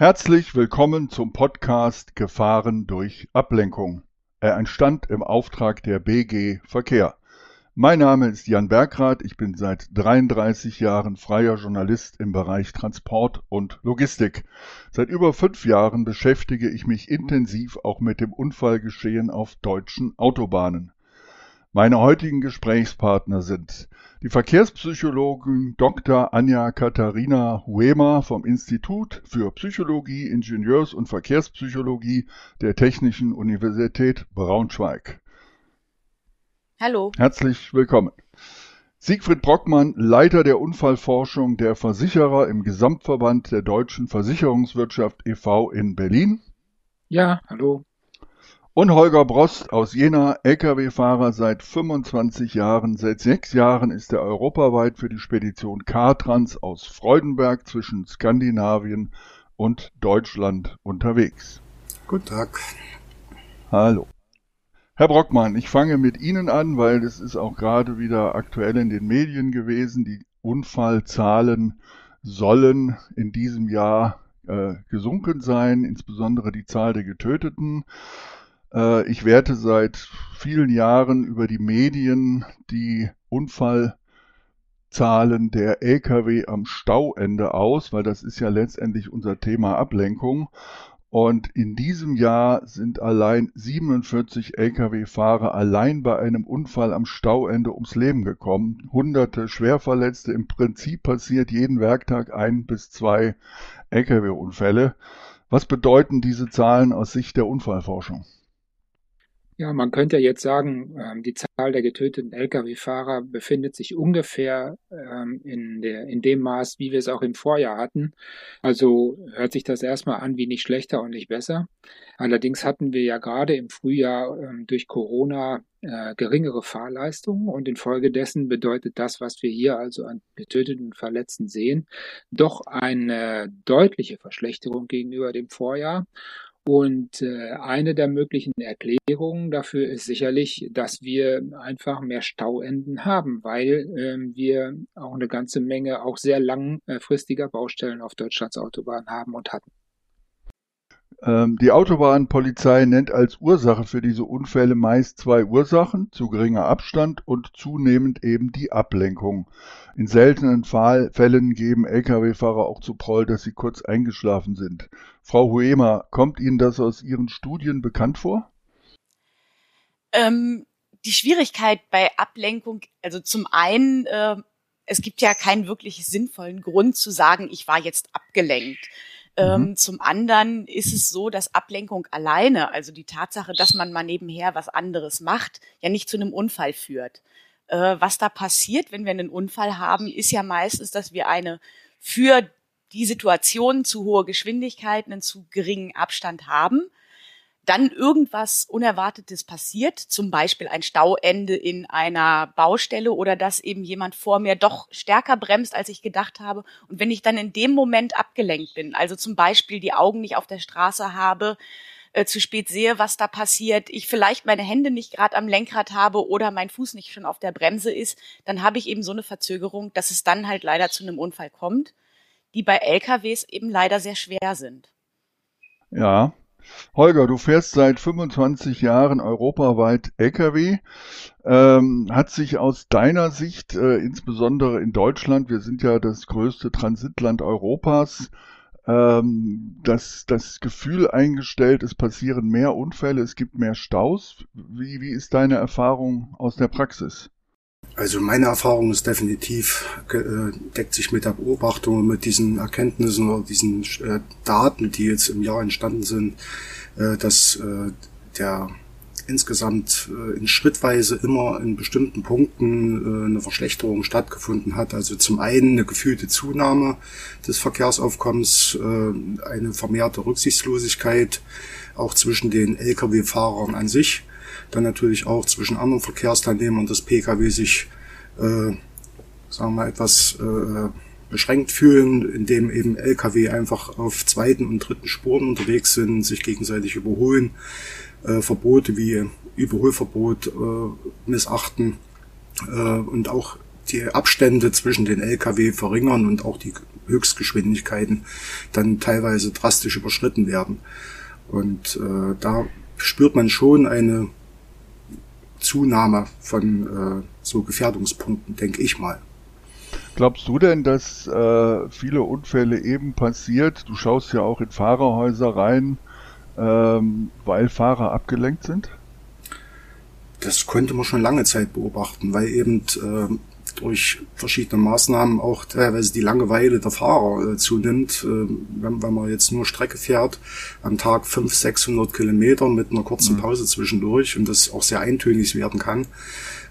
Herzlich willkommen zum Podcast Gefahren durch Ablenkung. Er entstand im Auftrag der BG Verkehr. Mein Name ist Jan Bergrath, ich bin seit 33 Jahren freier Journalist im Bereich Transport und Logistik. Seit über fünf Jahren beschäftige ich mich intensiv auch mit dem Unfallgeschehen auf deutschen Autobahnen. Meine heutigen Gesprächspartner sind die Verkehrspsychologin Dr. Anja Katharina Huema vom Institut für Psychologie, Ingenieurs- und Verkehrspsychologie der Technischen Universität Braunschweig. Hallo. Herzlich willkommen. Siegfried Brockmann, Leiter der Unfallforschung der Versicherer im Gesamtverband der deutschen Versicherungswirtschaft e.V. in Berlin. Ja, hallo. Und Holger Brost aus Jena, Lkw-Fahrer seit 25 Jahren. Seit sechs Jahren ist er europaweit für die Spedition K-Trans aus Freudenberg zwischen Skandinavien und Deutschland unterwegs. Guten Tag. Hallo. Herr Brockmann, ich fange mit Ihnen an, weil es ist auch gerade wieder aktuell in den Medien gewesen. Die Unfallzahlen sollen in diesem Jahr äh, gesunken sein, insbesondere die Zahl der Getöteten. Äh, ich werte seit vielen Jahren über die Medien die Unfallzahlen der Lkw am Stauende aus, weil das ist ja letztendlich unser Thema Ablenkung. Und in diesem Jahr sind allein 47 Lkw-Fahrer allein bei einem Unfall am Stauende ums Leben gekommen. Hunderte Schwerverletzte. Im Prinzip passiert jeden Werktag ein bis zwei Lkw-Unfälle. Was bedeuten diese Zahlen aus Sicht der Unfallforschung? Ja, man könnte jetzt sagen, ähm, die Zahl der getöteten Lkw-Fahrer befindet sich ungefähr ähm, in, der, in dem Maß, wie wir es auch im Vorjahr hatten. Also hört sich das erstmal an wie nicht schlechter und nicht besser. Allerdings hatten wir ja gerade im Frühjahr ähm, durch Corona äh, geringere Fahrleistungen und infolgedessen bedeutet das, was wir hier also an getöteten und Verletzten sehen, doch eine deutliche Verschlechterung gegenüber dem Vorjahr. Und äh, eine der möglichen Erklärungen dafür ist sicherlich, dass wir einfach mehr Stauenden haben, weil ähm, wir auch eine ganze Menge auch sehr langfristiger Baustellen auf Deutschlands Autobahnen haben und hatten. Ähm, die Autobahnpolizei nennt als Ursache für diese Unfälle meist zwei Ursachen, zu geringer Abstand und zunehmend eben die Ablenkung. In seltenen Fall, Fällen geben Lkw-Fahrer auch zu Proll, dass sie kurz eingeschlafen sind. Frau Huema, kommt Ihnen das aus Ihren Studien bekannt vor? Ähm, die Schwierigkeit bei Ablenkung, also zum einen, äh, es gibt ja keinen wirklich sinnvollen Grund zu sagen, ich war jetzt abgelenkt. Ähm, mhm. zum anderen ist es so, dass Ablenkung alleine, also die Tatsache, dass man mal nebenher was anderes macht, ja nicht zu einem Unfall führt. Äh, was da passiert, wenn wir einen Unfall haben, ist ja meistens, dass wir eine für die Situation zu hohe Geschwindigkeit einen zu geringen Abstand haben dann irgendwas Unerwartetes passiert, zum Beispiel ein Stauende in einer Baustelle oder dass eben jemand vor mir doch stärker bremst, als ich gedacht habe. Und wenn ich dann in dem Moment abgelenkt bin, also zum Beispiel die Augen nicht auf der Straße habe, äh, zu spät sehe, was da passiert, ich vielleicht meine Hände nicht gerade am Lenkrad habe oder mein Fuß nicht schon auf der Bremse ist, dann habe ich eben so eine Verzögerung, dass es dann halt leider zu einem Unfall kommt, die bei LKWs eben leider sehr schwer sind. Ja, Holger, du fährst seit 25 Jahren europaweit Lkw. Ähm, hat sich aus deiner Sicht, äh, insbesondere in Deutschland, wir sind ja das größte Transitland Europas, ähm, das, das Gefühl eingestellt, es passieren mehr Unfälle, es gibt mehr Staus. Wie, wie ist deine Erfahrung aus der Praxis? Also meine Erfahrung ist definitiv, äh, deckt sich mit der Beobachtung, mit diesen Erkenntnissen oder diesen äh, Daten, die jetzt im Jahr entstanden sind, äh, dass der insgesamt in schrittweise immer in bestimmten Punkten eine Verschlechterung stattgefunden hat. Also zum einen eine gefühlte Zunahme des Verkehrsaufkommens, eine vermehrte Rücksichtslosigkeit, auch zwischen den Lkw-Fahrern an sich dann natürlich auch zwischen anderen Verkehrsteilnehmern des Pkw sich, äh, sagen wir etwas äh, beschränkt fühlen, indem eben Lkw einfach auf zweiten und dritten Spuren unterwegs sind, sich gegenseitig überholen, äh, Verbote wie Überholverbot äh, missachten äh, und auch die Abstände zwischen den Lkw verringern und auch die Höchstgeschwindigkeiten dann teilweise drastisch überschritten werden. Und äh, da spürt man schon eine Zunahme von äh, so Gefährdungspunkten, denke ich mal. Glaubst du denn, dass äh, viele Unfälle eben passiert? Du schaust ja auch in Fahrerhäuser rein, ähm, weil Fahrer abgelenkt sind? Das konnte man schon lange Zeit beobachten, weil eben äh, durch verschiedene Maßnahmen auch teilweise die Langeweile der Fahrer äh, zunimmt. Äh, wenn, wenn, man jetzt nur Strecke fährt, am Tag 500, 600 Kilometer mit einer kurzen mhm. Pause zwischendurch und das auch sehr eintönig werden kann,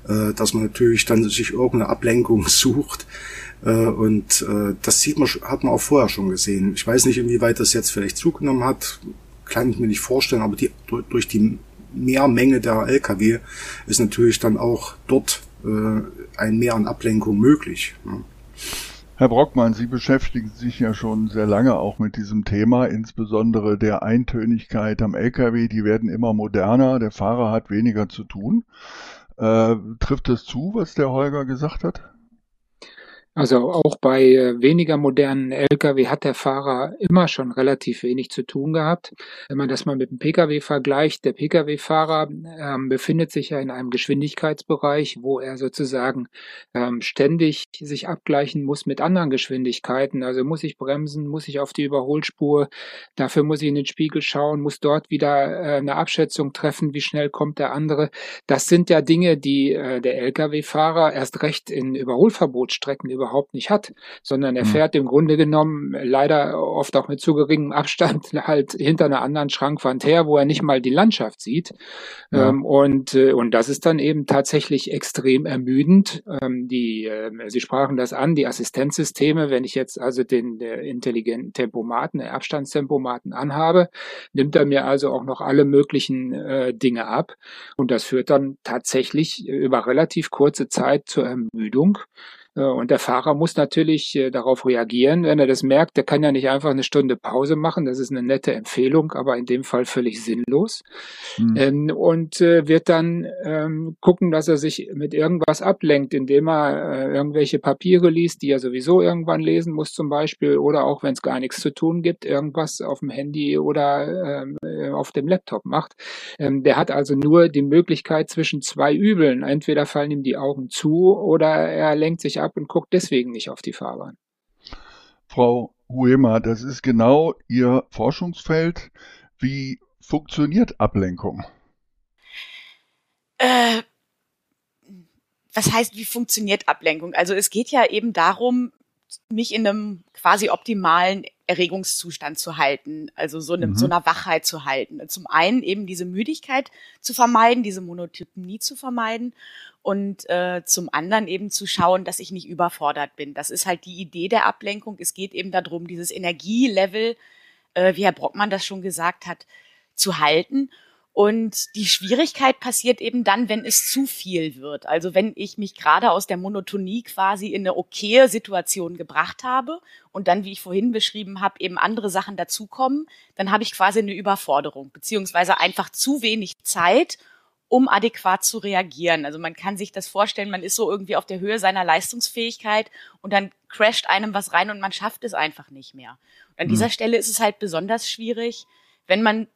äh, dass man natürlich dann sich irgendeine Ablenkung sucht. Äh, und das sieht man, hat man auch vorher schon gesehen. Ich weiß nicht, inwieweit das jetzt vielleicht zugenommen hat, kann ich mir nicht vorstellen, aber die, durch die Mehrmenge der Lkw ist natürlich dann auch dort ein Mehr an Ablenkung möglich. Ne? Herr Brockmann, Sie beschäftigen sich ja schon sehr lange auch mit diesem Thema, insbesondere der Eintönigkeit am Lkw. Die werden immer moderner, der Fahrer hat weniger zu tun. Äh, trifft es zu, was der Holger gesagt hat? Also auch bei äh, weniger modernen Lkw hat der Fahrer immer schon relativ wenig zu tun gehabt. Wenn man das mal mit dem Pkw vergleicht, der Pkw-Fahrer ähm, befindet sich ja in einem Geschwindigkeitsbereich, wo er sozusagen ähm, ständig sich abgleichen muss mit anderen Geschwindigkeiten. Also muss ich bremsen, muss ich auf die Überholspur, dafür muss ich in den Spiegel schauen, muss dort wieder äh, eine Abschätzung treffen, wie schnell kommt der andere. Das sind ja Dinge, die äh, der Lkw-Fahrer erst recht in Überholverbotsstrecken über überhaupt nicht hat, sondern er mhm. fährt im Grunde genommen leider oft auch mit zu geringem Abstand halt hinter einer anderen Schrankwand her, wo er nicht mal die Landschaft sieht. Ja. Ähm, und, äh, und das ist dann eben tatsächlich extrem ermüdend. Ähm, die, äh, Sie sprachen das an, die Assistenzsysteme, wenn ich jetzt also den der intelligenten Tempomaten, der Abstandstempomaten anhabe, nimmt er mir also auch noch alle möglichen äh, Dinge ab. Und das führt dann tatsächlich über relativ kurze Zeit zur Ermüdung. Äh, und der Fahrer muss natürlich äh, darauf reagieren, wenn er das merkt. Der kann ja nicht einfach eine Stunde Pause machen. Das ist eine nette Empfehlung, aber in dem Fall völlig sinnlos. Mhm. Und äh, wird dann ähm, gucken, dass er sich mit irgendwas ablenkt, indem er irgendwelche Papiere liest, die er sowieso irgendwann lesen muss zum Beispiel, oder auch wenn es gar nichts zu tun gibt, irgendwas auf dem Handy oder ähm, auf dem Laptop macht. Der hat also nur die Möglichkeit zwischen zwei Übeln. Entweder fallen ihm die Augen zu oder er lenkt sich ab und guckt deswegen nicht auf die Fahrbahn. Frau Huema, das ist genau Ihr Forschungsfeld. Wie funktioniert Ablenkung? Äh, was heißt, wie funktioniert Ablenkung? Also es geht ja eben darum, mich in einem quasi optimalen Erregungszustand zu halten, also so, einem, mhm. so einer Wachheit zu halten. Zum einen eben diese Müdigkeit zu vermeiden, diese Monotypnie zu vermeiden und äh, zum anderen eben zu schauen, dass ich nicht überfordert bin. Das ist halt die Idee der Ablenkung. Es geht eben darum, dieses Energielevel, äh, wie Herr Brockmann das schon gesagt hat, zu halten und die Schwierigkeit passiert eben dann, wenn es zu viel wird. Also wenn ich mich gerade aus der Monotonie quasi in eine okaye Situation gebracht habe und dann, wie ich vorhin beschrieben habe, eben andere Sachen dazukommen, dann habe ich quasi eine Überforderung, beziehungsweise einfach zu wenig Zeit, um adäquat zu reagieren. Also man kann sich das vorstellen, man ist so irgendwie auf der Höhe seiner Leistungsfähigkeit und dann crasht einem was rein und man schafft es einfach nicht mehr. Und an mhm. dieser Stelle ist es halt besonders schwierig, wenn man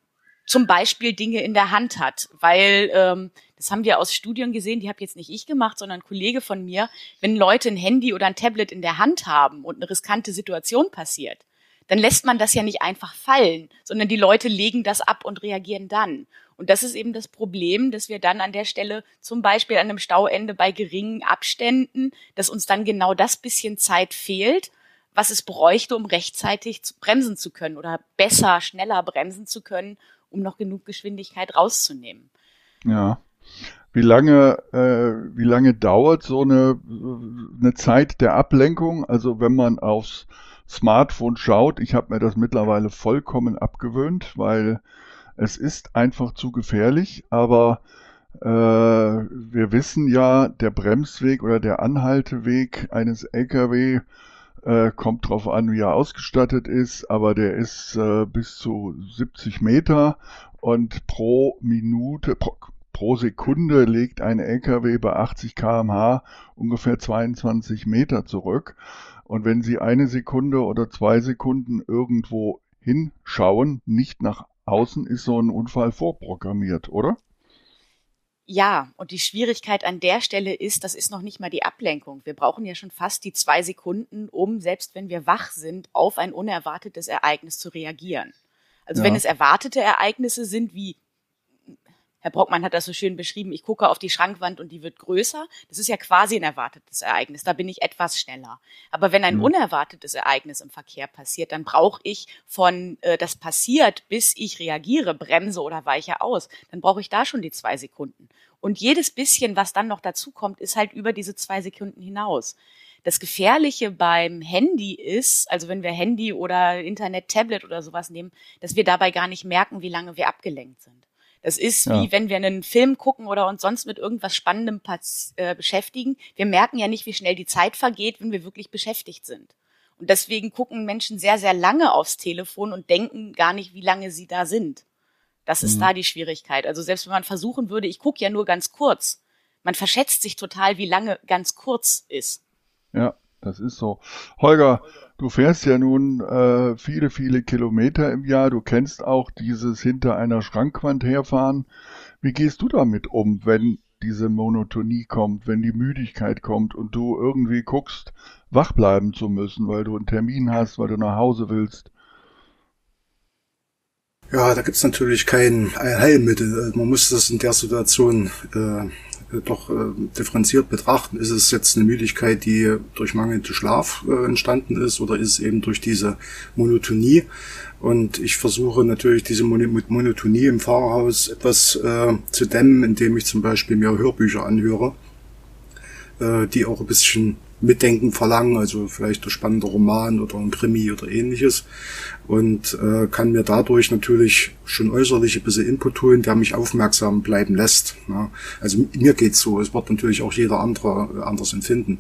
zum Beispiel Dinge in der Hand hat, weil ähm, das haben wir aus Studien gesehen, die habe jetzt nicht ich gemacht, sondern ein Kollege von mir, wenn Leute ein Handy oder ein Tablet in der Hand haben und eine riskante Situation passiert, dann lässt man das ja nicht einfach fallen, sondern die Leute legen das ab und reagieren dann. Und das ist eben das Problem, dass wir dann an der Stelle zum Beispiel an einem Stauende bei geringen Abständen, dass uns dann genau das bisschen Zeit fehlt, was es bräuchte, um rechtzeitig bremsen zu können oder besser, schneller bremsen zu können um noch genug Geschwindigkeit rauszunehmen. Ja. Wie lange, äh, wie lange dauert so eine, eine Zeit der Ablenkung? Also wenn man aufs Smartphone schaut, ich habe mir das mittlerweile vollkommen abgewöhnt, weil es ist einfach zu gefährlich, aber äh, wir wissen ja, der Bremsweg oder der Anhalteweg eines LKW äh, kommt drauf an, wie er ausgestattet ist, aber der ist äh, bis zu 70 Meter und pro Minute, pro, pro Sekunde legt ein LKW bei 80 km/h ungefähr 22 Meter zurück. Und wenn Sie eine Sekunde oder zwei Sekunden irgendwo hinschauen, nicht nach außen, ist so ein Unfall vorprogrammiert, oder? Ja, und die Schwierigkeit an der Stelle ist, das ist noch nicht mal die Ablenkung. Wir brauchen ja schon fast die zwei Sekunden, um, selbst wenn wir wach sind, auf ein unerwartetes Ereignis zu reagieren. Also ja. wenn es erwartete Ereignisse sind, wie Herr Brockmann hat das so schön beschrieben, ich gucke auf die Schrankwand und die wird größer. Das ist ja quasi ein erwartetes Ereignis. Da bin ich etwas schneller. Aber wenn ein mhm. unerwartetes Ereignis im Verkehr passiert, dann brauche ich von äh, das passiert, bis ich reagiere, bremse oder weiche aus, dann brauche ich da schon die zwei Sekunden. Und jedes bisschen, was dann noch dazu kommt, ist halt über diese zwei Sekunden hinaus. Das Gefährliche beim Handy ist, also wenn wir Handy oder Internet, Tablet oder sowas nehmen, dass wir dabei gar nicht merken, wie lange wir abgelenkt sind. Das ist ja. wie wenn wir einen Film gucken oder uns sonst mit irgendwas Spannendem äh, beschäftigen. Wir merken ja nicht, wie schnell die Zeit vergeht, wenn wir wirklich beschäftigt sind. Und deswegen gucken Menschen sehr, sehr lange aufs Telefon und denken gar nicht, wie lange sie da sind. Das ist mhm. da die Schwierigkeit. Also selbst wenn man versuchen würde, ich gucke ja nur ganz kurz, man verschätzt sich total, wie lange ganz kurz ist. Ja, das ist so. Holger, Du fährst ja nun äh, viele, viele Kilometer im Jahr. Du kennst auch dieses hinter einer Schrankwand herfahren. Wie gehst du damit um, wenn diese Monotonie kommt, wenn die Müdigkeit kommt und du irgendwie guckst, wach bleiben zu müssen, weil du einen Termin hast, weil du nach Hause willst? Ja, da gibt's natürlich kein Heilmittel. Man muss das in der Situation äh, doch äh, differenziert betrachten. Ist es jetzt eine Müdigkeit, die durch mangelnden Schlaf äh, entstanden ist oder ist es eben durch diese Monotonie? Und ich versuche natürlich diese Monotonie im Fahrerhaus etwas äh, zu dämmen, indem ich zum Beispiel mir Hörbücher anhöre, äh, die auch ein bisschen Mitdenken verlangen, also vielleicht ein spannender Roman oder ein Krimi oder ähnliches und äh, kann mir dadurch natürlich schon äußerlich ein bisschen Input holen, der mich aufmerksam bleiben lässt. Ja. Also mir geht's so, es wird natürlich auch jeder andere äh, anders empfinden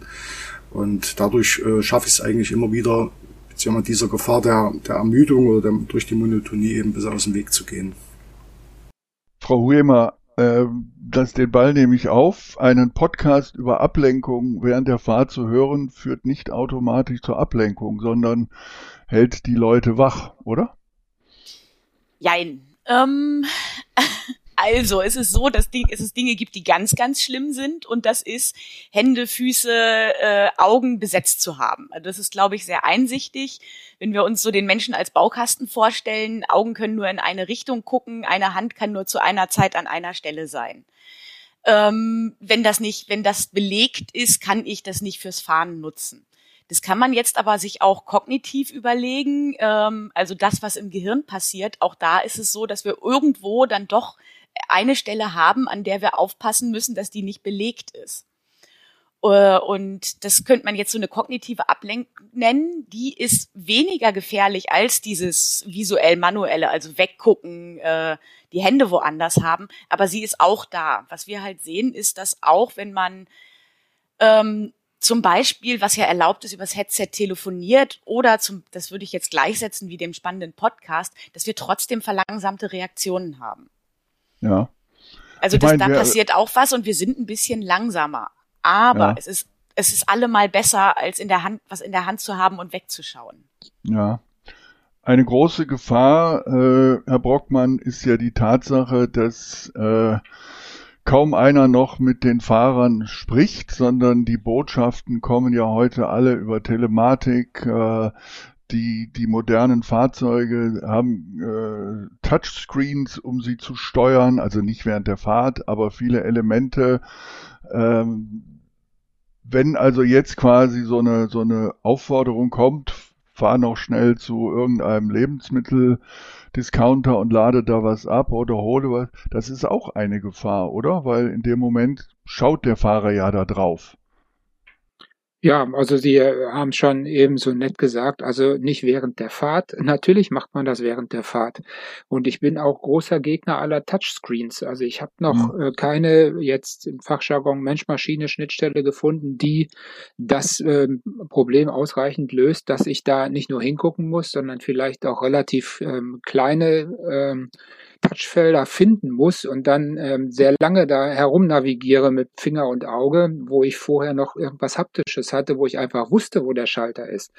und dadurch äh, schaffe ich es eigentlich immer wieder, beziehungsweise dieser Gefahr der, der Ermüdung oder der, durch die Monotonie eben bis aus dem Weg zu gehen. Frau Huemer, äh, das den Ball nehme ich auf. Einen Podcast über Ablenkung während der Fahrt zu hören, führt nicht automatisch zur Ablenkung, sondern hält die Leute wach, oder? Jein. Ähm, Also, es ist so, dass, dass es Dinge gibt, die ganz, ganz schlimm sind und das ist Hände, Füße, äh, Augen besetzt zu haben. Also das ist, glaube ich, sehr einsichtig. Wenn wir uns so den Menschen als Baukasten vorstellen, Augen können nur in eine Richtung gucken, eine Hand kann nur zu einer Zeit an einer Stelle sein. Ähm, wenn das nicht, wenn das belegt ist, kann ich das nicht fürs Fahren nutzen. Das kann man jetzt aber sich auch kognitiv überlegen. Ähm, also das, was im Gehirn passiert, auch da ist es so, dass wir irgendwo dann doch eine Stelle haben, an der wir aufpassen müssen, dass die nicht belegt ist. Äh, und das könnte man jetzt so eine kognitive Ablenkung nennen. Die ist weniger gefährlich als dieses visuell manuelle, also weggucken, äh, die Hände woanders haben. Aber sie ist auch da. Was wir halt sehen, ist, dass auch wenn man ähm, zum Beispiel, was ja erlaubt ist, übers Headset telefoniert oder zum, das würde ich jetzt gleichsetzen wie dem spannenden Podcast, dass wir trotzdem verlangsamte Reaktionen haben. Ja. Also das, mein, da passiert auch was und wir sind ein bisschen langsamer. Aber ja. es ist es ist allemal besser, als in der Hand, was in der Hand zu haben und wegzuschauen. Ja. Eine große Gefahr, äh, Herr Brockmann, ist ja die Tatsache, dass äh, kaum einer noch mit den Fahrern spricht, sondern die Botschaften kommen ja heute alle über Telematik, äh, die, die modernen Fahrzeuge haben äh, Touchscreens, um sie zu steuern, also nicht während der Fahrt, aber viele Elemente. Ähm, wenn also jetzt quasi so eine, so eine Aufforderung kommt, fahr noch schnell zu irgendeinem Lebensmitteldiscounter und lade da was ab oder hole was, das ist auch eine Gefahr, oder? Weil in dem Moment schaut der Fahrer ja da drauf. Ja, also Sie äh, haben schon eben so nett gesagt, also nicht während der Fahrt. Natürlich macht man das während der Fahrt. Und ich bin auch großer Gegner aller Touchscreens. Also ich habe noch mhm. äh, keine jetzt im Fachjargon Mensch-Maschine-Schnittstelle gefunden, die das äh, Problem ausreichend löst, dass ich da nicht nur hingucken muss, sondern vielleicht auch relativ ähm, kleine ähm, Touchfelder finden muss und dann ähm, sehr lange da herumnavigiere mit Finger und Auge, wo ich vorher noch irgendwas Haptisches hatte, wo ich einfach wusste, wo der Schalter ist.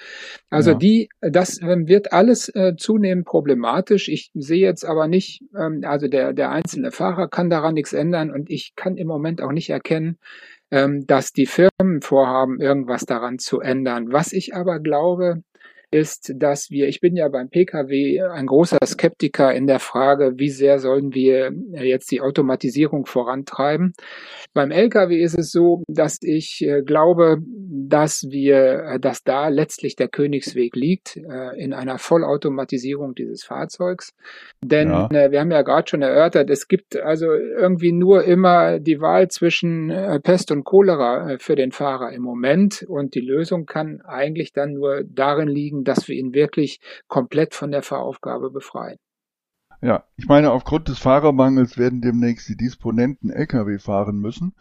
Also ja. die, das ähm, wird alles äh, zunehmend problematisch. Ich sehe jetzt aber nicht, ähm, also der, der einzelne Fahrer kann daran nichts ändern und ich kann im Moment auch nicht erkennen, ähm, dass die Firmen vorhaben, irgendwas daran zu ändern. Was ich aber glaube, ist, dass wir, ich bin ja beim Pkw ein großer Skeptiker in der Frage, wie sehr sollen wir jetzt die Automatisierung vorantreiben. Beim Lkw ist es so, dass ich äh, glaube, dass wir, äh, dass da letztlich der Königsweg liegt äh, in einer Vollautomatisierung dieses Fahrzeugs. Denn ja. wir haben ja gerade schon erörtert, es gibt also irgendwie nur immer die Wahl zwischen Pest und Cholera für den Fahrer im Moment und die Lösung kann eigentlich dann nur darin liegen, dass wir ihn wirklich komplett von der Fahraufgabe befreien. Ja, ich meine, aufgrund des Fahrermangels werden demnächst die Disponenten Lkw fahren müssen.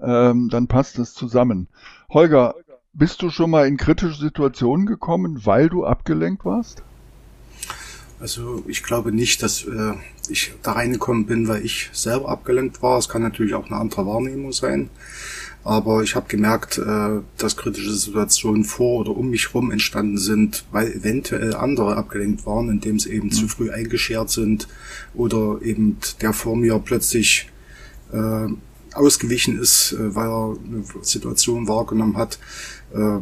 Ähm, dann passt das zusammen. Holger, bist du schon mal in kritische Situationen gekommen, weil du abgelenkt warst? Also ich glaube nicht, dass äh, ich da reingekommen bin, weil ich selber abgelenkt war. Es kann natürlich auch eine andere Wahrnehmung sein. Aber ich habe gemerkt, äh, dass kritische Situationen vor oder um mich rum entstanden sind, weil eventuell andere abgelenkt waren, indem sie eben mhm. zu früh eingeschert sind oder eben der vor mir plötzlich äh, ausgewichen ist, äh, weil er eine Situation wahrgenommen hat. Äh,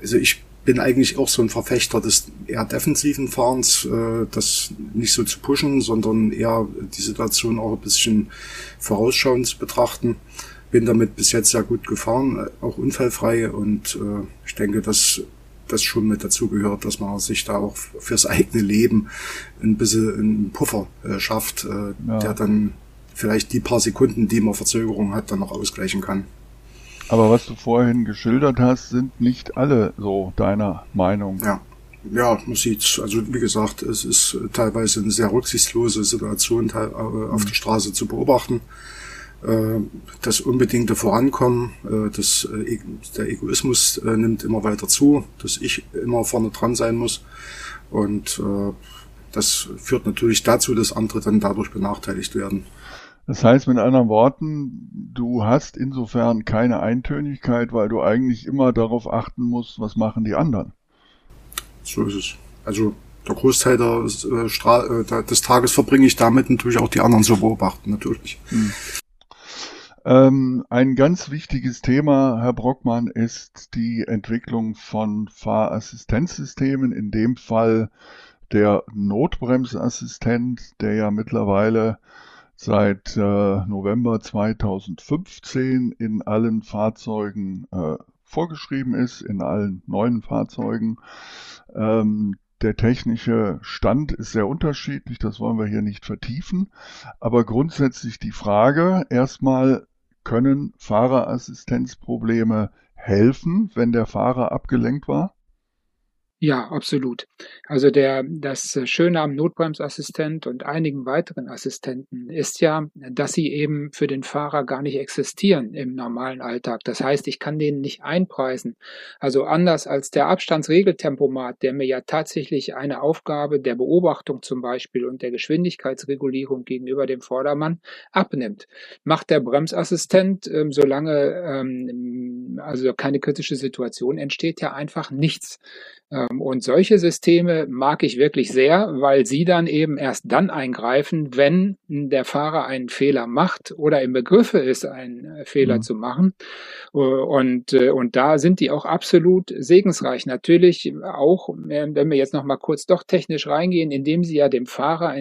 also ich bin eigentlich auch so ein Verfechter des eher defensiven Fahrens, äh, das nicht so zu pushen, sondern eher die Situation auch ein bisschen vorausschauend zu betrachten bin damit bis jetzt sehr gut gefahren, äh, auch unfallfrei und äh, ich denke, dass das schon mit dazu gehört, dass man sich da auch fürs eigene Leben ein bisschen einen Puffer äh, schafft, äh, ja. der dann vielleicht die paar Sekunden, die man Verzögerung hat, dann noch ausgleichen kann. Aber was du vorhin geschildert hast, sind nicht alle so deiner Meinung. Ja. Ja, man sieht, also wie gesagt, es ist teilweise eine sehr rücksichtslose Situation äh, auf mhm. der Straße zu beobachten. Äh, das unbedingte Vorankommen, äh, das, äh, der Egoismus nimmt immer weiter zu, dass ich immer vorne dran sein muss. Und das führt natürlich dazu, dass andere dann dadurch benachteiligt werden. Das heißt mit anderen Worten, du hast insofern keine Eintönigkeit, weil du eigentlich immer darauf achten musst, was machen die anderen. So ist es. Also der Großteil der, äh, des Tages verbringe ich damit natürlich auch die anderen zu beobachten, natürlich. Hm. Ähm, ein ganz wichtiges Thema, Herr Brockmann, ist die Entwicklung von Fahrassistenzsystemen, in dem Fall der Notbremsassistent, der ja mittlerweile seit äh, November 2015 in allen Fahrzeugen äh, vorgeschrieben ist, in allen neuen Fahrzeugen. Ähm, der technische Stand ist sehr unterschiedlich, das wollen wir hier nicht vertiefen. Aber grundsätzlich die Frage erstmal, können Fahrerassistenzprobleme helfen, wenn der Fahrer abgelenkt war? Ja, absolut. Also der, das Schöne am Notbremsassistent und einigen weiteren Assistenten ist ja, dass sie eben für den Fahrer gar nicht existieren im normalen Alltag. Das heißt, ich kann den nicht einpreisen. Also anders als der Abstandsregeltempomat, der mir ja tatsächlich eine Aufgabe der Beobachtung zum Beispiel und der Geschwindigkeitsregulierung gegenüber dem Vordermann abnimmt, macht der Bremsassistent, ähm, solange ähm, also keine kritische Situation entsteht, ja einfach nichts. Ähm, und solche Systeme mag ich wirklich sehr, weil sie dann eben erst dann eingreifen, wenn der Fahrer einen Fehler macht oder im Begriffe ist, einen äh, Fehler mhm. zu machen. Äh, und, äh, und da sind die auch absolut segensreich. Natürlich auch, wenn wir jetzt noch mal kurz doch technisch reingehen, indem sie ja dem Fahrer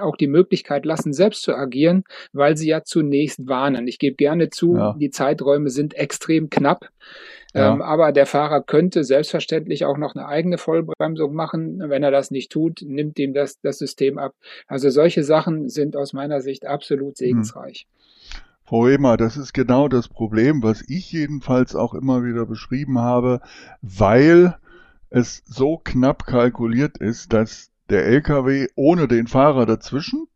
auch die Möglichkeit lassen, selbst zu agieren, weil sie ja zunächst warnen. Ich gebe gerne zu, ja. die Zeiträume sind extrem knapp. Ja. Ähm, aber der Fahrer könnte selbstverständlich auch noch eine eigene Vollbremsung machen. Wenn er das nicht tut, nimmt ihm das, das System ab. Also solche Sachen sind aus meiner Sicht absolut hm. segensreich. Frau Emer, das ist genau das Problem, was ich jedenfalls auch immer wieder beschrieben habe, weil es so knapp kalkuliert ist, dass der LKW ohne den Fahrer dazwischen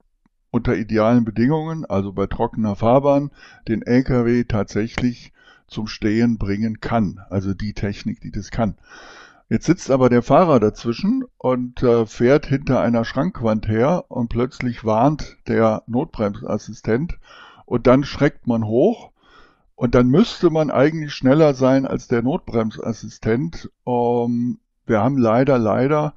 unter idealen Bedingungen, also bei trockener Fahrbahn, den LKW tatsächlich zum Stehen bringen kann. Also die Technik, die das kann. Jetzt sitzt aber der Fahrer dazwischen und äh, fährt hinter einer Schrankwand her und plötzlich warnt der Notbremsassistent und dann schreckt man hoch und dann müsste man eigentlich schneller sein als der Notbremsassistent. Ähm, wir haben leider, leider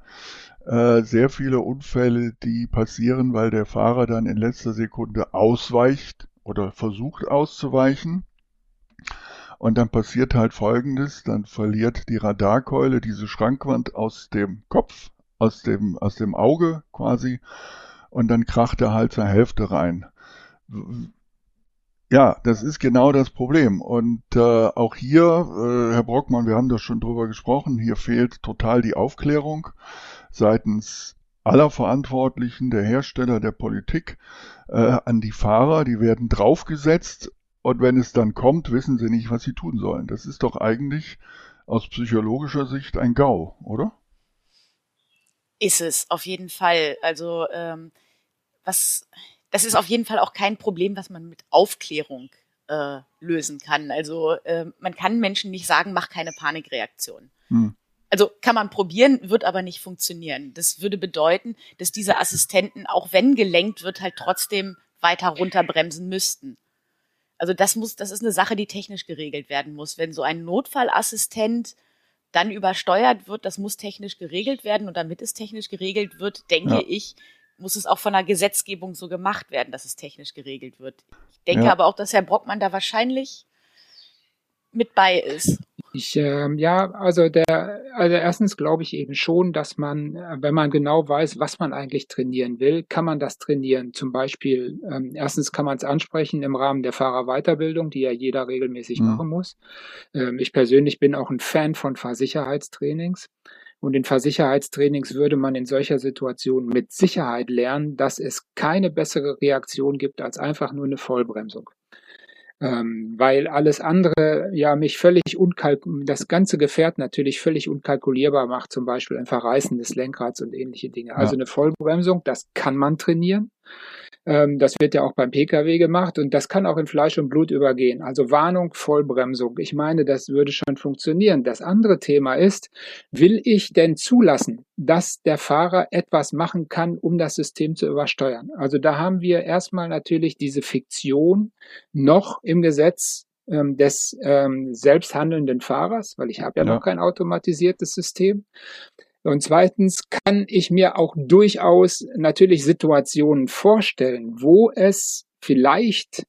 äh, sehr viele Unfälle, die passieren, weil der Fahrer dann in letzter Sekunde ausweicht oder versucht auszuweichen und dann passiert halt Folgendes, dann verliert die Radarkeule diese Schrankwand aus dem Kopf, aus dem, aus dem Auge quasi, und dann kracht er halt zur Hälfte rein. Ja, das ist genau das Problem. Und äh, auch hier, äh, Herr Brockmann, wir haben da schon drüber gesprochen, hier fehlt total die Aufklärung seitens aller Verantwortlichen, der Hersteller, der Politik, äh, an die Fahrer. Die werden draufgesetzt und wenn es dann kommt, wissen sie nicht, was sie tun sollen. Das ist doch eigentlich aus psychologischer Sicht ein GAU, oder? Ist es, auf jeden Fall. Also ähm, was, das ist auf jeden Fall auch kein Problem, was man mit Aufklärung äh, lösen kann. Also äh, man kann Menschen nicht sagen, mach keine Panikreaktion. Hm. Also kann man probieren, wird aber nicht funktionieren. Das würde bedeuten, dass diese Assistenten, auch wenn gelenkt wird, halt trotzdem weiter runterbremsen müssten. Also das muss, das ist eine Sache, die technisch geregelt werden muss. Wenn so ein Notfallassistent dann übersteuert wird, das muss technisch geregelt werden und damit es technisch geregelt wird, denke ja. ich, muss es auch von der Gesetzgebung so gemacht werden, dass es technisch geregelt wird. Ich denke ja. aber auch, dass Herr Brockmann da wahrscheinlich mit bei ist. Ich, ähm, ja, also der, also erstens glaube ich eben schon, dass man, äh, wenn man genau weiß, was man eigentlich trainieren will, kann man das trainieren. Zum Beispiel, ähm, erstens kann man es ansprechen im Rahmen der Fahrerweiterbildung, die ja jeder regelmäßig mhm. machen muss. Ähm, ich persönlich bin auch ein Fan von Fahrsicherheitstrainings. Und in Fahrsicherheitstrainings würde man in solcher Situation mit Sicherheit lernen, dass es keine bessere Reaktion gibt als einfach nur eine Vollbremsung ähm, weil alles andere ja mich völlig unkalkulierbar, das ganze Gefährt natürlich völlig unkalkulierbar macht, zum Beispiel ein Verreißen des Lenkrads und ähnliche Dinge. Also eine Vollbremsung, das kann man trainieren. Ähm, das wird ja auch beim Pkw gemacht und das kann auch in Fleisch und Blut übergehen. Also Warnung, Vollbremsung. Ich meine, das würde schon funktionieren. Das andere Thema ist, will ich denn zulassen, dass der Fahrer etwas machen kann, um das System zu übersteuern? Also da haben wir erstmal natürlich diese Fiktion noch im Gesetz ähm, des ähm, selbsthandelnden Fahrers, weil ich habe ja, ja noch kein automatisiertes System. Und zweitens kann ich mir auch durchaus natürlich Situationen vorstellen, wo es vielleicht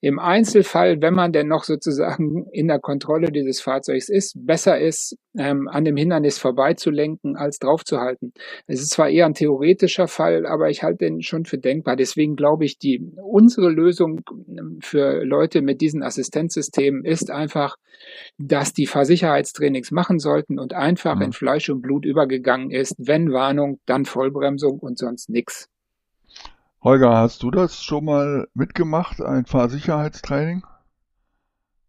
im Einzelfall, wenn man denn noch sozusagen in der Kontrolle dieses Fahrzeugs ist, besser ist, ähm, an dem Hindernis vorbeizulenken, als draufzuhalten. Es ist zwar eher ein theoretischer Fall, aber ich halte den schon für denkbar. Deswegen glaube ich, die, unsere Lösung ähm, für Leute mit diesen Assistenzsystemen ist einfach, dass die Fahrsicherheitstrainings machen sollten und einfach mhm. in Fleisch und Blut übergegangen ist. Wenn Warnung, dann Vollbremsung und sonst nichts. Holger, hast du das schon mal mitgemacht, ein Fahrsicherheitstraining?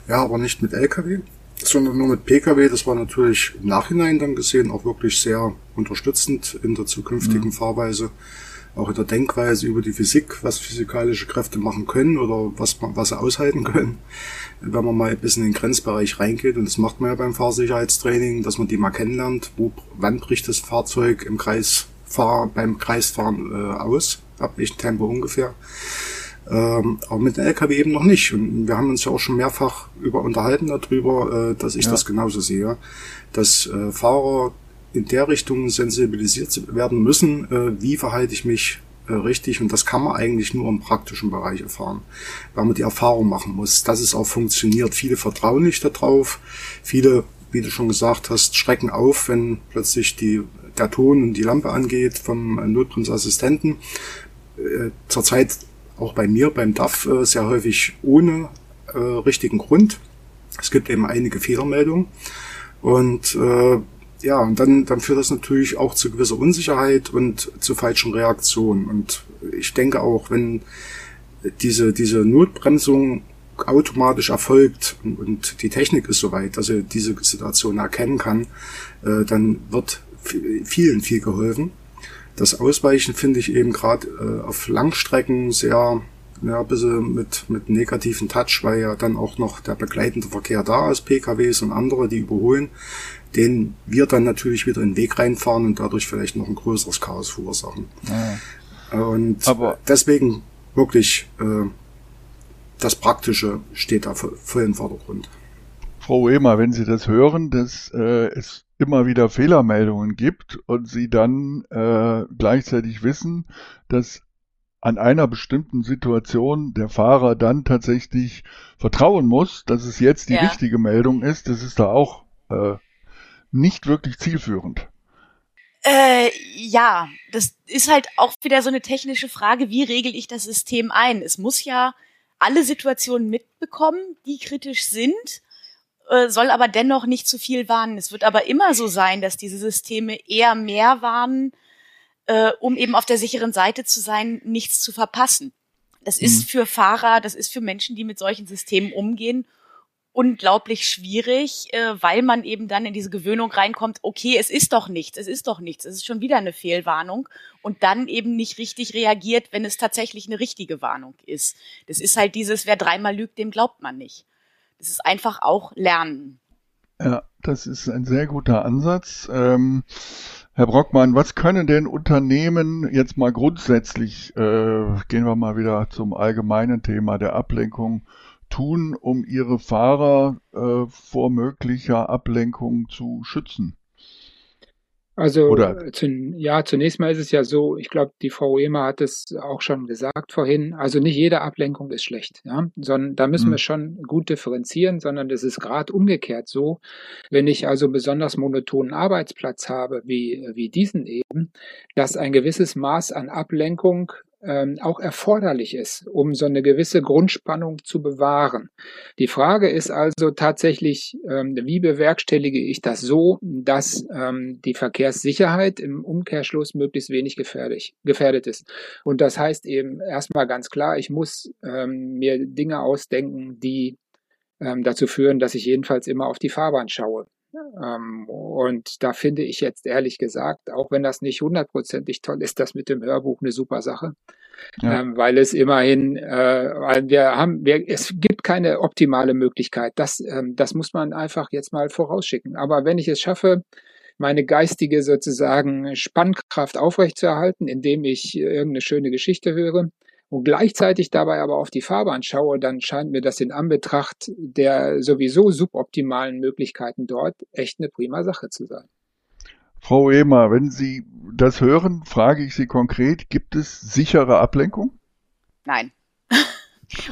Ja, aber nicht mit LKW, sondern nur mit PKW. Das war natürlich im Nachhinein dann gesehen auch wirklich sehr unterstützend in der zukünftigen mhm. Fahrweise, auch in der Denkweise über die Physik, was physikalische Kräfte machen können oder was, was sie aushalten können. Wenn man mal ein bisschen in den Grenzbereich reingeht, und das macht man ja beim Fahrsicherheitstraining, dass man die mal kennenlernt, wo, wann bricht das Fahrzeug im Kreis fahr, beim Kreisfahren äh, aus ab Tempo ungefähr. Ähm, aber mit dem LKW eben noch nicht. Und wir haben uns ja auch schon mehrfach über unterhalten darüber, äh, dass ich ja. das genauso sehe, dass äh, Fahrer in der Richtung sensibilisiert werden müssen, äh, wie verhalte ich mich äh, richtig. Und das kann man eigentlich nur im praktischen Bereich erfahren, weil man die Erfahrung machen muss, dass es auch funktioniert. Viele vertrauen nicht darauf. Viele, wie du schon gesagt hast, schrecken auf, wenn plötzlich die, der Ton und die Lampe angeht vom Notbremsassistenten äh, zurzeit auch bei mir beim DAF äh, sehr häufig ohne äh, richtigen Grund. Es gibt eben einige Fehlermeldungen und äh, ja, und dann, dann führt das natürlich auch zu gewisser Unsicherheit und zu falschen Reaktionen. Und ich denke auch, wenn diese, diese Notbremsung automatisch erfolgt und, die Technik ist soweit, dass er diese Situation erkennen kann, äh, dann wird vielen viel geholfen. Das Ausweichen finde ich eben gerade äh, auf Langstrecken sehr ja, ein bisschen mit, mit negativen Touch, weil ja dann auch noch der begleitende Verkehr da ist, PKWs und andere, die überholen, den wir dann natürlich wieder in den Weg reinfahren und dadurch vielleicht noch ein größeres Chaos verursachen. Ja. Und Aber deswegen wirklich äh, das Praktische steht da voll im Vordergrund. Frau Emer, wenn Sie das hören, dass äh, es immer wieder Fehlermeldungen gibt und Sie dann äh, gleichzeitig wissen, dass an einer bestimmten Situation der Fahrer dann tatsächlich vertrauen muss, dass es jetzt die ja. richtige Meldung ist, das ist da auch äh, nicht wirklich zielführend. Äh, ja, das ist halt auch wieder so eine technische Frage, wie regel ich das System ein? Es muss ja alle Situationen mitbekommen, die kritisch sind, soll aber dennoch nicht zu viel warnen. Es wird aber immer so sein, dass diese Systeme eher mehr warnen, äh, um eben auf der sicheren Seite zu sein, nichts zu verpassen. Das ist mhm. für Fahrer, das ist für Menschen, die mit solchen Systemen umgehen, unglaublich schwierig, äh, weil man eben dann in diese Gewöhnung reinkommt, okay, es ist doch nichts, es ist doch nichts, es ist schon wieder eine Fehlwarnung und dann eben nicht richtig reagiert, wenn es tatsächlich eine richtige Warnung ist. Das ist halt dieses, wer dreimal lügt, dem glaubt man nicht. Das ist einfach auch Lernen. Ja, das ist ein sehr guter Ansatz. Ähm, Herr Brockmann, was können denn Unternehmen jetzt mal grundsätzlich, äh, gehen wir mal wieder zum allgemeinen Thema der Ablenkung, tun, um ihre Fahrer äh, vor möglicher Ablenkung zu schützen? Also Oder? Zu, ja, zunächst mal ist es ja so, ich glaube, die Frau Emer hat es auch schon gesagt vorhin, also nicht jede Ablenkung ist schlecht, ja, sondern da müssen hm. wir schon gut differenzieren, sondern es ist gerade umgekehrt so, wenn ich also besonders monotonen Arbeitsplatz habe, wie, wie diesen eben, dass ein gewisses Maß an Ablenkung ähm, auch erforderlich ist, um so eine gewisse Grundspannung zu bewahren. Die Frage ist also tatsächlich, ähm, wie bewerkstellige ich das so, dass ähm, die Verkehrssicherheit im Umkehrschluss möglichst wenig gefährlich, gefährdet ist. Und das heißt eben erstmal ganz klar, ich muss ähm, mir Dinge ausdenken, die ähm, dazu führen, dass ich jedenfalls immer auf die Fahrbahn schaue. Ähm, und da finde ich jetzt ehrlich gesagt, auch wenn das nicht hundertprozentig toll ist, das mit dem Hörbuch eine super Sache. Ja. Ähm, weil es immerhin, äh, weil wir haben, wir, es gibt keine optimale Möglichkeit. Das, ähm, das muss man einfach jetzt mal vorausschicken. Aber wenn ich es schaffe, meine geistige sozusagen Spannkraft aufrechtzuerhalten, indem ich irgendeine schöne Geschichte höre, und gleichzeitig dabei aber auf die Fahrbahn schaue, dann scheint mir das in Anbetracht der sowieso suboptimalen Möglichkeiten dort echt eine prima Sache zu sein. Frau Emer, wenn Sie das hören, frage ich Sie konkret, gibt es sichere Ablenkung? Nein.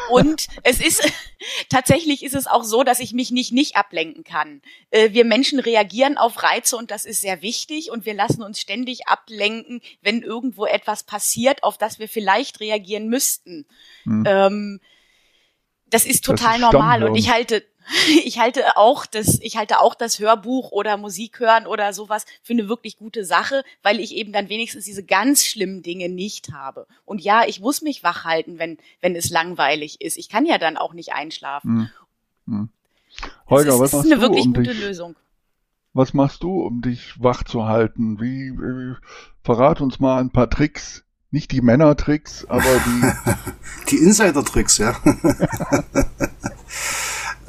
Und es ist tatsächlich ist es auch so, dass ich mich nicht nicht ablenken kann. Äh, wir Menschen reagieren auf Reize und das ist sehr wichtig und wir lassen uns ständig ablenken, wenn irgendwo etwas passiert, auf das wir vielleicht reagieren müssten. Hm. Ähm, das ist total das ist normal und ich halte ich halte auch das, ich halte auch das Hörbuch oder Musik hören oder sowas für eine wirklich gute Sache, weil ich eben dann wenigstens diese ganz schlimmen Dinge nicht habe. Und ja, ich muss mich wach halten, wenn, wenn es langweilig ist. Ich kann ja dann auch nicht einschlafen. Hm. Hm. Holger, ist, was machst eine du, wirklich um gute dich, Lösung. Was machst du, um dich wach zu halten? Wie, wie verrat uns mal ein paar Tricks. Nicht die Männertricks, aber die. die Insider-Tricks, ja.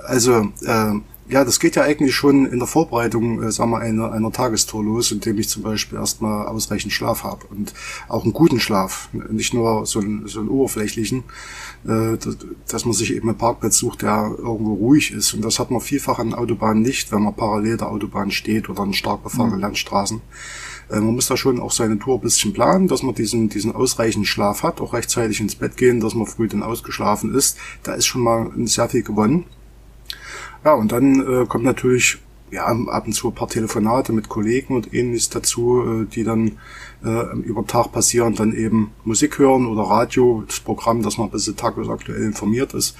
Also, äh, ja, das geht ja eigentlich schon in der Vorbereitung, äh, sagen wir, einer, einer Tagestour los, indem ich zum Beispiel erstmal ausreichend Schlaf habe und auch einen guten Schlaf, nicht nur so einen, so einen oberflächlichen, äh, dass, dass man sich eben einen Parkplatz sucht, der irgendwo ruhig ist. Und das hat man vielfach an Autobahnen nicht, wenn man parallel der Autobahn steht oder an stark befahrenen mhm. Landstraßen. Äh, man muss da schon auch seine Tour ein bisschen planen, dass man diesen, diesen ausreichenden Schlaf hat, auch rechtzeitig ins Bett gehen, dass man früh dann ausgeschlafen ist. Da ist schon mal sehr viel gewonnen. Ja, und dann äh, kommt natürlich ja, ab und zu ein paar Telefonate mit Kollegen und ähnliches dazu, äh, die dann äh, über den Tag passieren, dann eben Musik hören oder Radio, das Programm, dass man ein bisschen tagesaktuell informiert ist.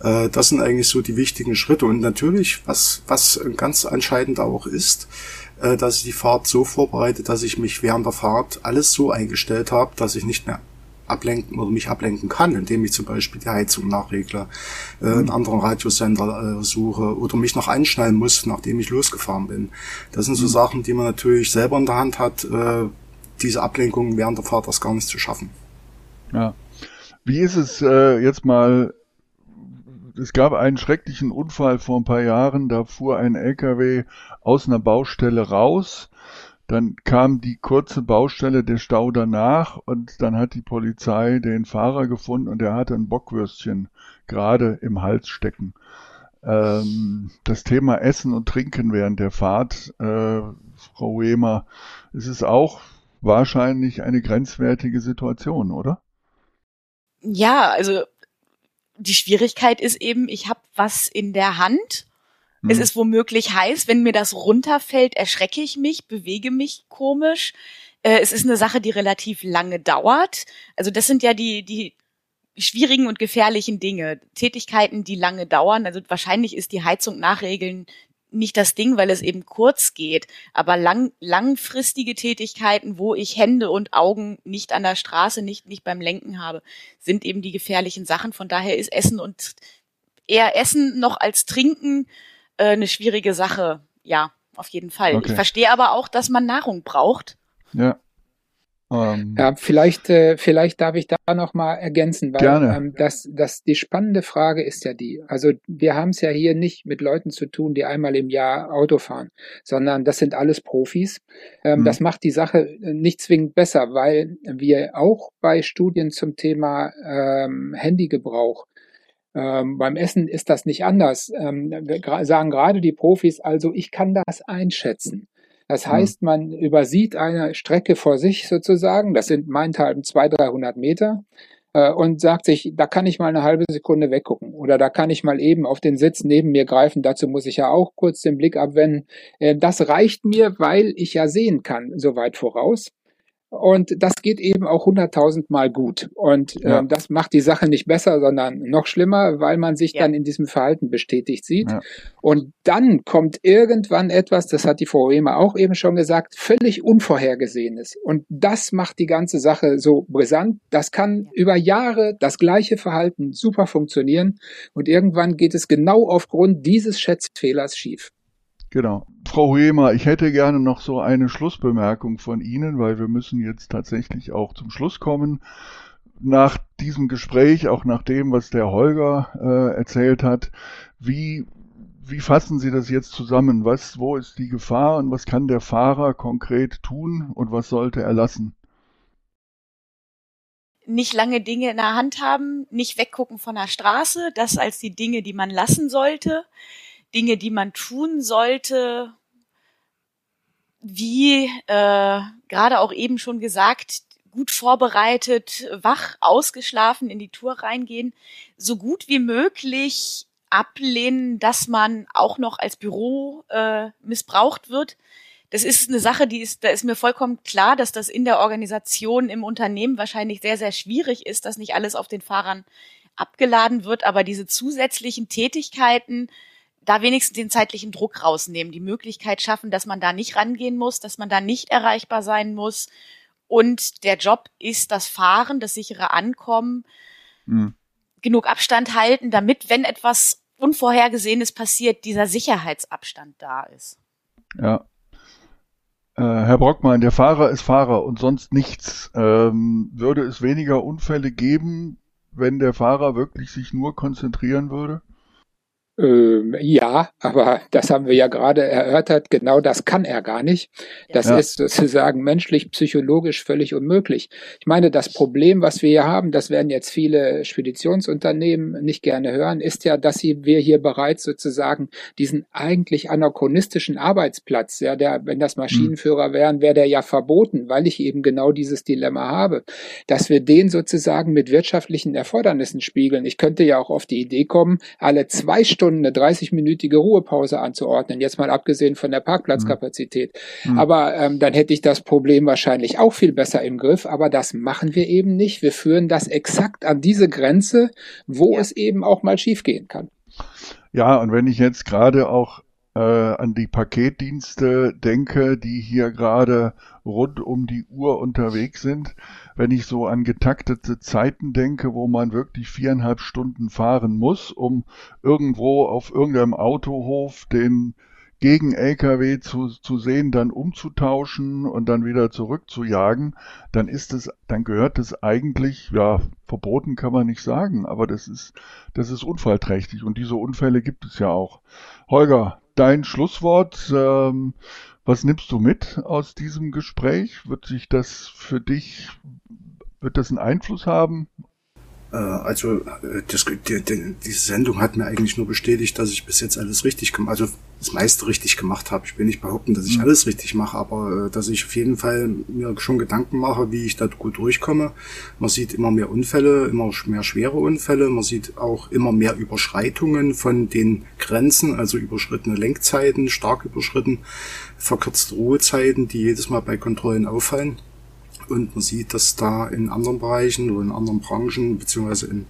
Äh, das sind eigentlich so die wichtigen Schritte. Und natürlich, was, was ganz entscheidend auch ist, äh, dass ich die Fahrt so vorbereite, dass ich mich während der Fahrt alles so eingestellt habe, dass ich nicht mehr ablenken oder mich ablenken kann, indem ich zum Beispiel die Heizung nachregle, äh, einen anderen Radiosender äh, suche oder mich noch einschnallen muss, nachdem ich losgefahren bin. Das sind so mhm. Sachen, die man natürlich selber in der Hand hat, äh, diese Ablenkung während der Fahrt erst gar nicht zu schaffen. Ja. Wie ist es äh, jetzt mal es gab einen schrecklichen Unfall vor ein paar Jahren, da fuhr ein LKW aus einer Baustelle raus, dann kam die kurze Baustelle, der Stau danach und dann hat die Polizei den Fahrer gefunden und der hatte ein Bockwürstchen gerade im Hals stecken. Ähm, das Thema Essen und Trinken während der Fahrt, äh, Frau Wehmer, es ist auch wahrscheinlich eine grenzwertige Situation, oder? Ja, also die Schwierigkeit ist eben, ich habe was in der Hand. Es ist womöglich heiß. Wenn mir das runterfällt, erschrecke ich mich, bewege mich komisch. Äh, es ist eine Sache, die relativ lange dauert. Also das sind ja die, die schwierigen und gefährlichen Dinge. Tätigkeiten, die lange dauern. Also wahrscheinlich ist die Heizung nachregeln nicht das Ding, weil es eben kurz geht, aber lang, langfristige Tätigkeiten, wo ich Hände und Augen nicht an der Straße, nicht, nicht beim Lenken habe, sind eben die gefährlichen Sachen. Von daher ist Essen und eher Essen noch als Trinken äh, eine schwierige Sache. Ja, auf jeden Fall. Okay. Ich verstehe aber auch, dass man Nahrung braucht. Ja. Ähm, ja, vielleicht, äh, vielleicht darf ich da noch mal ergänzen, weil gerne. Ähm, das, das, die spannende Frage ist ja die. Also wir haben es ja hier nicht mit Leuten zu tun, die einmal im Jahr Auto fahren, sondern das sind alles Profis. Ähm, hm. Das macht die Sache äh, nicht zwingend besser, weil wir auch bei Studien zum Thema ähm, Handygebrauch ähm, beim Essen ist das nicht anders. Ähm, sagen gerade die Profis, also ich kann das einschätzen. Das hm. heißt, man übersieht eine Strecke vor sich sozusagen, das sind meinethalben 200, 300 Meter, äh, und sagt sich, da kann ich mal eine halbe Sekunde weggucken oder da kann ich mal eben auf den Sitz neben mir greifen, dazu muss ich ja auch kurz den Blick abwenden. Äh, das reicht mir, weil ich ja sehen kann, so weit voraus. Und das geht eben auch hunderttausend Mal gut. Und ja. ähm, das macht die Sache nicht besser, sondern noch schlimmer, weil man sich ja. dann in diesem Verhalten bestätigt sieht. Ja. Und dann kommt irgendwann etwas, das hat die Frau Rehmer auch eben schon gesagt, völlig Unvorhergesehenes. Und das macht die ganze Sache so brisant. Das kann über Jahre das gleiche Verhalten super funktionieren. Und irgendwann geht es genau aufgrund dieses Schätzfehlers schief. Genau. Frau Huemer, ich hätte gerne noch so eine Schlussbemerkung von Ihnen, weil wir müssen jetzt tatsächlich auch zum Schluss kommen. Nach diesem Gespräch, auch nach dem, was der Holger äh, erzählt hat, wie, wie fassen Sie das jetzt zusammen? Was, wo ist die Gefahr und was kann der Fahrer konkret tun und was sollte er lassen? nicht lange Dinge in der Hand haben, nicht weggucken von der Straße, das als die Dinge, die man lassen sollte, Dinge, die man tun sollte, wie äh, gerade auch eben schon gesagt, gut vorbereitet, wach, ausgeschlafen in die Tour reingehen, so gut wie möglich ablehnen, dass man auch noch als Büro äh, missbraucht wird. Das ist eine Sache, die ist, da ist mir vollkommen klar, dass das in der Organisation, im Unternehmen wahrscheinlich sehr, sehr schwierig ist, dass nicht alles auf den Fahrern abgeladen wird, aber diese zusätzlichen Tätigkeiten, da wenigstens den zeitlichen Druck rausnehmen, die Möglichkeit schaffen, dass man da nicht rangehen muss, dass man da nicht erreichbar sein muss. Und der Job ist das Fahren, das sichere Ankommen, mhm. genug Abstand halten, damit, wenn etwas Unvorhergesehenes passiert, dieser Sicherheitsabstand da ist. Ja. Äh, Herr Brockmann, der Fahrer ist Fahrer und sonst nichts. Ähm, würde es weniger Unfälle geben, wenn der Fahrer wirklich sich nur konzentrieren würde? Ähm, ja, aber das haben wir ja gerade erörtert, genau das kann er gar nicht. Das ja. ist sozusagen menschlich, psychologisch völlig unmöglich. Ich meine, das Problem, was wir hier haben, das werden jetzt viele Speditionsunternehmen nicht gerne hören, ist ja, dass sie, wir hier bereits sozusagen diesen eigentlich anachronistischen Arbeitsplatz, ja, der, wenn das Maschinenführer wären, wäre der ja verboten, weil ich eben genau dieses Dilemma habe, dass wir den sozusagen mit wirtschaftlichen Erfordernissen spiegeln. Ich könnte ja auch auf die Idee kommen, alle zwei Stunden Stunden eine 30-minütige Ruhepause anzuordnen, jetzt mal abgesehen von der Parkplatzkapazität. Mhm. Aber ähm, dann hätte ich das Problem wahrscheinlich auch viel besser im Griff, aber das machen wir eben nicht. Wir führen das exakt an diese Grenze, wo ja. es eben auch mal schiefgehen kann. Ja, und wenn ich jetzt gerade auch äh, an die Paketdienste denke, die hier gerade rund um die Uhr unterwegs sind. Wenn ich so an getaktete Zeiten denke, wo man wirklich viereinhalb Stunden fahren muss, um irgendwo auf irgendeinem Autohof den gegen LKW zu, zu sehen, dann umzutauschen und dann wieder zurückzujagen, dann ist es, dann gehört es eigentlich, ja, verboten kann man nicht sagen, aber das ist, das ist unfallträchtig und diese Unfälle gibt es ja auch. Holger, dein Schlusswort. Ähm, was nimmst du mit aus diesem Gespräch? Wird sich das für dich, wird das einen Einfluss haben also äh, das, die, die, diese Sendung hat mir eigentlich nur bestätigt, dass ich bis jetzt alles richtig gemacht, also das meiste richtig gemacht habe. Ich will nicht behaupten, dass ich mhm. alles richtig mache, aber äh, dass ich auf jeden Fall mir schon Gedanken mache, wie ich da gut durchkomme. Man sieht immer mehr Unfälle, immer mehr schwere Unfälle. Man sieht auch immer mehr Überschreitungen von den Grenzen, also überschrittene Lenkzeiten, stark überschritten, verkürzte Ruhezeiten, die jedes Mal bei Kontrollen auffallen. Und man sieht, dass da in anderen Bereichen oder in anderen Branchen beziehungsweise in,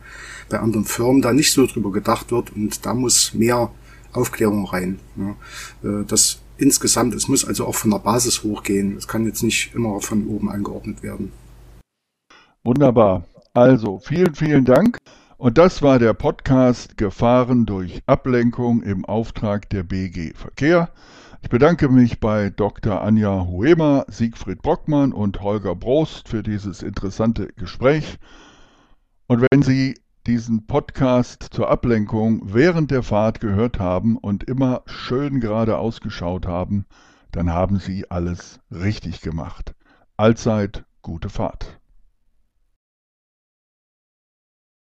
bei anderen Firmen da nicht so drüber gedacht wird und da muss mehr Aufklärung rein. Ja. Äh, das insgesamt, es muss also auch von der Basis hochgehen. Es kann jetzt nicht immer von oben angeordnet werden. Wunderbar. Also vielen, vielen Dank. Und das war der Podcast Gefahren durch Ablenkung im Auftrag der BG Verkehr. Ich bedanke mich bei Dr. Anja Huema, Siegfried Brockmann und Holger Brost für dieses interessante Gespräch. Und wenn Sie diesen Podcast zur Ablenkung während der Fahrt gehört haben und immer schön geradeaus geschaut haben, dann haben Sie alles richtig gemacht. Allzeit gute Fahrt.